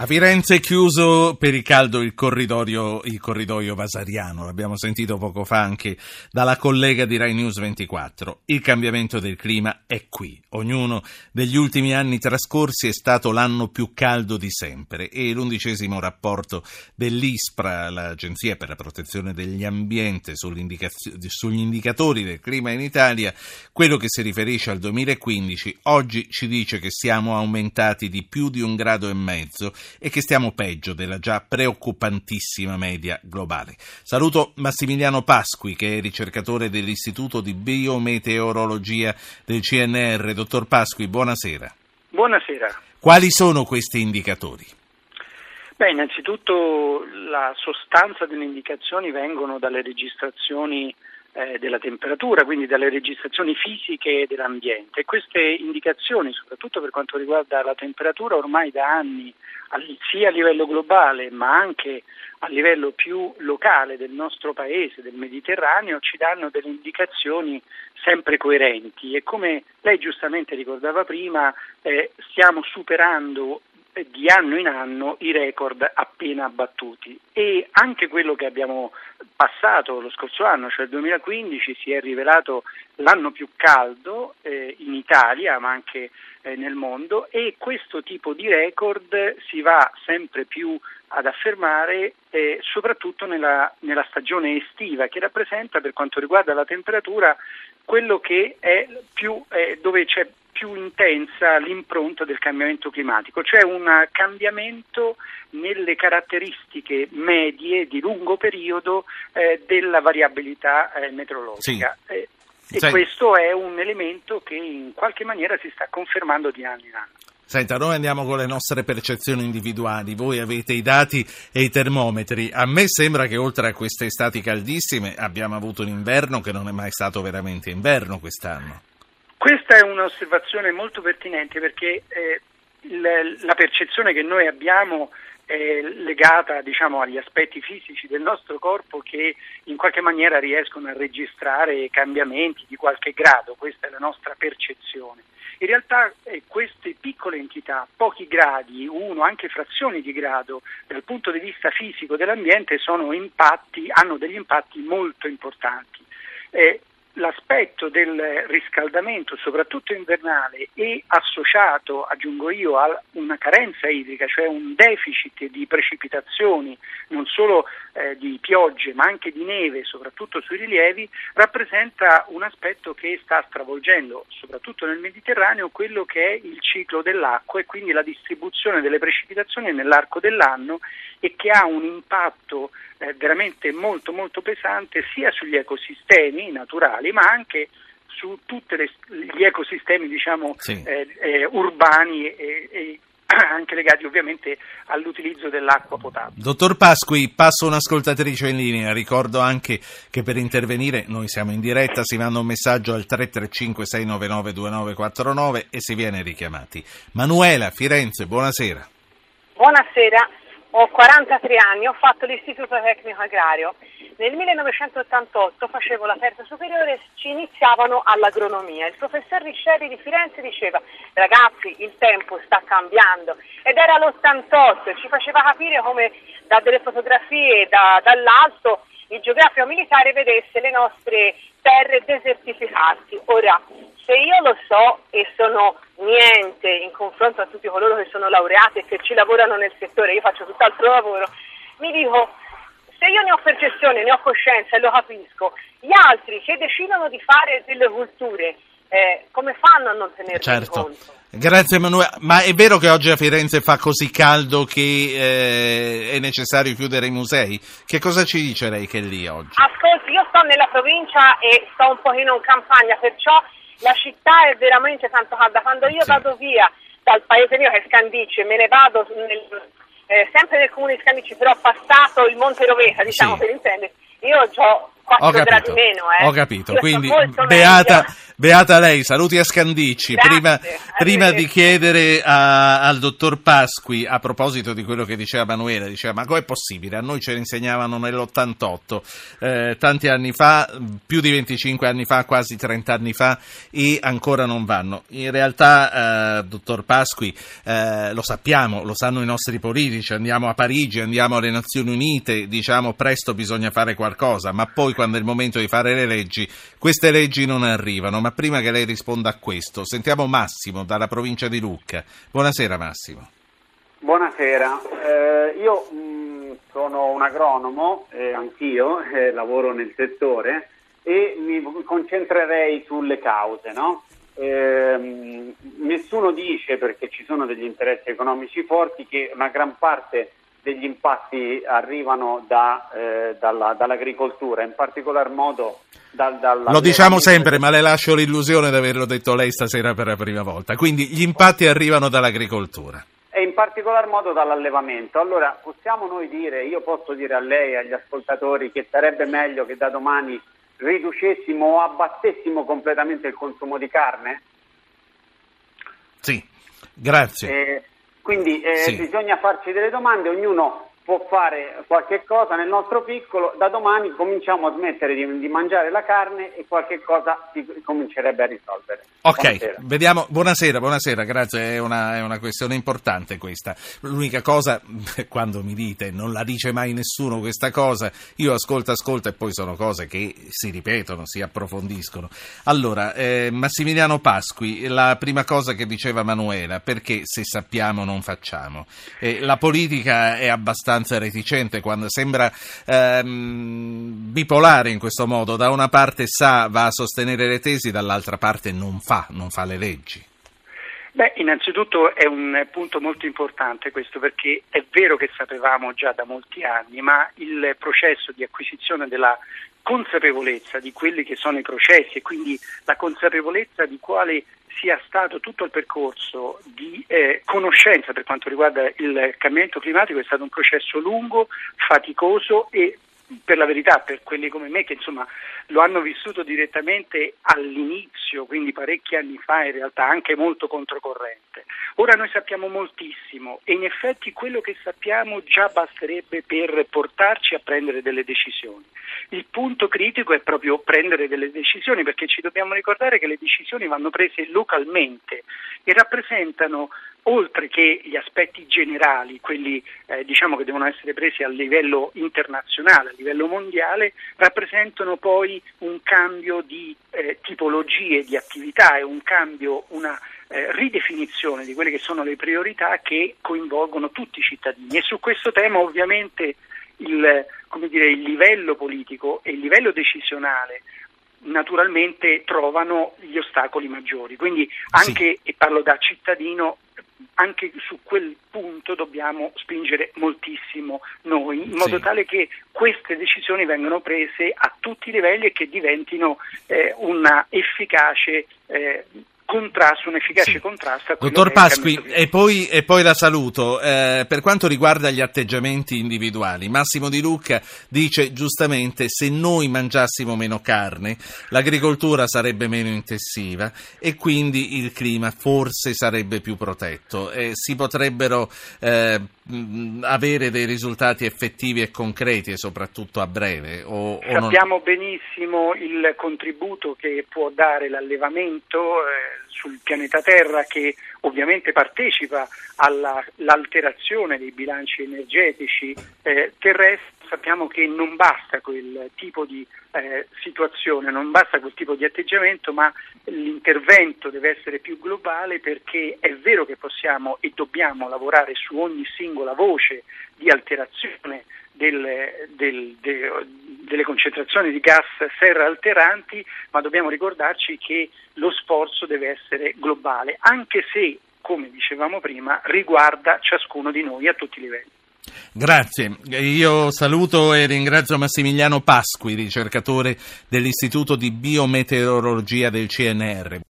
A Firenze è chiuso per il caldo il corridoio, il corridoio vasariano, l'abbiamo sentito poco fa anche dalla collega di Rai News 24. Il cambiamento del clima è qui. Ognuno degli ultimi anni trascorsi è stato l'anno più caldo di sempre e l'undicesimo rapporto dell'ISPRA, l'Agenzia per la protezione degli ambienti, sugli indicatori del clima in Italia, quello che si riferisce al 2015, oggi ci dice che siamo aumentati di più di un grado e mezzo e che stiamo peggio della già preoccupantissima media globale. Saluto Massimiliano Pasqui, che è ricercatore dell'Istituto di Biometeorologia del CNR. Dottor Pasqui, buonasera. Buonasera. Quali sono questi indicatori? Beh, innanzitutto la sostanza delle indicazioni vengono dalle registrazioni eh, della temperatura, quindi dalle registrazioni fisiche dell'ambiente. Queste indicazioni, soprattutto per quanto riguarda la temperatura, ormai da anni sia a livello globale ma anche a livello più locale del nostro paese, del Mediterraneo, ci danno delle indicazioni sempre coerenti e come lei giustamente ricordava prima eh, stiamo superando di anno in anno i record appena battuti. E anche quello che abbiamo passato lo scorso anno, cioè il 2015, si è rivelato l'anno più caldo eh, in Italia ma anche eh, nel mondo e questo tipo di record si va sempre più ad affermare eh, soprattutto nella, nella, stagione estiva che rappresenta per quanto riguarda la temperatura quello che è più, eh, dove c'è più intensa l'impronta del cambiamento climatico, cioè un cambiamento nelle caratteristiche medie di lungo periodo eh, della variabilità eh, meteorologica. Sì. Eh, e Senti. questo è un elemento che in qualche maniera si sta confermando di anno in anno. Senta, noi andiamo con le nostre percezioni individuali, voi avete i dati e i termometri. A me sembra che oltre a queste estati caldissime abbiamo avuto un inverno che non è mai stato veramente inverno quest'anno. Questa è un'osservazione molto pertinente perché eh, la percezione che noi abbiamo eh, legata diciamo, agli aspetti fisici del nostro corpo che in qualche maniera riescono a registrare cambiamenti di qualche grado, questa è la nostra percezione. In realtà eh, queste piccole entità, pochi gradi, uno, anche frazioni di grado, dal punto di vista fisico dell'ambiente impatti, hanno degli impatti molto importanti. Eh, l'aspetto del riscaldamento, soprattutto invernale, e associato, aggiungo io, a una carenza idrica, cioè un deficit di precipitazioni, non solo eh, di piogge ma anche di neve, soprattutto sui rilievi, rappresenta un aspetto che sta stravolgendo, soprattutto nel Mediterraneo, quello che è il ciclo dell'acqua e quindi la distribuzione delle precipitazioni nell'arco dell'anno e che ha un impatto eh, veramente molto molto pesante sia sugli ecosistemi naturali ma anche su tutti gli ecosistemi diciamo, sì. eh, eh, urbani e, e anche legati ovviamente all'utilizzo dell'acqua potabile. Dottor Pasqui, passo un'ascoltatrice in linea, ricordo anche che per intervenire noi siamo in diretta, si manda un messaggio al 335 699 2949 e si viene richiamati. Manuela, Firenze, buonasera. Buonasera, ho 43 anni, ho fatto l'istituto tecnico agrario. Nel 1988 facevo la terza superiore e ci iniziavano all'agronomia. Il professor Riscelli di Firenze diceva ragazzi il tempo sta cambiando ed era l'88 e ci faceva capire come da delle fotografie da, dall'alto il geografico militare vedesse le nostre terre desertificarsi. Ora, se io lo so e sono niente in confronto a tutti coloro che sono laureati e che ci lavorano nel settore, io faccio tutt'altro lavoro, mi dico se io ne ho percezione, ne ho coscienza e lo capisco, gli altri che decidono di fare delle culture, eh, come fanno a non tenere certo. conto? Grazie Emanuele, ma è vero che oggi a Firenze fa così caldo che eh, è necessario chiudere i musei? Che cosa ci dice lei che è lì oggi? Ascolti, io sto nella provincia e sto un pochino in campagna, perciò la città è veramente tanto calda. Quando io sì. vado via dal paese mio che è Scandici e me ne vado nel, eh, sempre nel comune di Scandici, però passato il Monte Roveta, diciamo sì. per intendere, io ho 4 ho gradi meno. Eh. Ho capito, quindi beata, Beata lei, saluti a Scandicci. Grazie, prima, prima di chiedere a- al dottor Pasqui, a proposito di quello che diceva Manuela, diceva ma com'è possibile? A noi ce ne insegnavano nell'88, eh, tanti anni fa, più di 25 anni fa, quasi 30 anni fa, e ancora non vanno. In realtà, eh, dottor Pasqui, eh, lo sappiamo, lo sanno i nostri politici, andiamo a Parigi, andiamo alle Nazioni Unite, diciamo presto bisogna fare qualcosa, ma poi quando è il momento di fare le leggi, queste leggi non arrivano. Ma prima che lei risponda a questo, sentiamo Massimo dalla provincia di Lucca. Buonasera Massimo. Buonasera, Eh, io mh, sono un agronomo, eh, anch'io, eh, lavoro nel settore e mi concentrerei sulle cause. no? Ehm, nessuno dice, perché ci sono degli interessi economici forti, che una gran parte degli impatti arrivano da, eh, dalla- dall'agricoltura, in particolar modo dal, dalla... Lo diciamo sempre, ma le lascio l'illusione di averlo detto lei stasera per la prima volta. Quindi gli impatti arrivano dall'agricoltura. e in particolar modo dall'allevamento. Allora, possiamo noi dire, io posso dire a lei e agli ascoltatori che sarebbe meglio che da domani riducessimo o abbattessimo completamente il consumo di carne? Sì, grazie. Eh, quindi eh, Sì. bisogna farci delle domande, ognuno può fare qualche cosa nel nostro piccolo, da domani cominciamo a smettere di, di mangiare la carne e qualche cosa si comincerebbe a risolvere. Ok, Buonasera. vediamo. Buonasera, buonasera, grazie. È una, è una questione importante questa. L'unica cosa, quando mi dite non la dice mai nessuno questa cosa, io ascolto, ascolto e poi sono cose che si ripetono, si approfondiscono. Allora, eh, Massimiliano Pasqui, la prima cosa che diceva Manuela, perché se sappiamo non facciamo? Eh, la politica è abbastanza reticente quando sembra ehm, bipolare in questo modo, da una parte sa, va a sostenere le tesi, dall'altra parte non fa, non fa le leggi. Beh, innanzitutto è un punto molto importante questo perché è vero che sapevamo già da molti anni, ma il processo di acquisizione della consapevolezza di quelli che sono i processi e quindi la consapevolezza di quale sia stato tutto il percorso di eh, conoscenza per quanto riguarda il cambiamento climatico è stato un processo lungo, faticoso e per la verità, per quelli come me che insomma lo hanno vissuto direttamente all'inizio, quindi parecchi anni fa, in realtà anche molto controcorrente. Ora noi sappiamo moltissimo e in effetti quello che sappiamo già basterebbe per portarci a prendere delle decisioni. Il punto critico è proprio prendere delle decisioni perché ci dobbiamo ricordare che le decisioni vanno prese localmente e rappresentano oltre che gli aspetti generali, quelli eh, diciamo che devono essere presi a livello internazionale, a livello mondiale, rappresentano poi un cambio di eh, tipologie di attività e un cambio, una eh, ridefinizione di quelle che sono le priorità che coinvolgono tutti i cittadini e su questo tema ovviamente il, come dire, il livello politico e il livello decisionale naturalmente trovano gli ostacoli maggiori. Quindi anche, e parlo da cittadino, anche su quel punto dobbiamo spingere moltissimo noi, in modo Sì. tale che queste decisioni vengano prese a tutti i livelli e che diventino eh, una efficace eh, contrasto, un efficace Sì. contrasto a quello Dottor Pasqui, e poi, e poi la saluto. Eh, per quanto riguarda gli atteggiamenti individuali, Massimo Di Lucca dice giustamente se noi mangiassimo meno carne, l'agricoltura sarebbe meno intensiva e quindi il clima forse sarebbe più protetto. Eh, si potrebbero eh, avere dei risultati effettivi e concreti e soprattutto a breve? O, o non- Sappiamo benissimo il contributo che può dare l'allevamento eh, sul pianeta Terra che ovviamente partecipa alla- all'alterazione dei bilanci energetici eh, terrestri. Sappiamo che non basta quel tipo di eh, situazione, non basta quel tipo di atteggiamento, ma l'intervento deve essere più globale perché è vero che possiamo e dobbiamo lavorare su ogni singola voce di alterazione del- del- de- delle concentrazioni di gas serra alteranti, ma dobbiamo ricordarci che lo sforzo deve essere globale, anche se, come dicevamo prima, riguarda ciascuno di noi a tutti i livelli. Grazie, io saluto e ringrazio Massimiliano Pasqui, ricercatore dell'Istituto di Biometeorologia del CNR.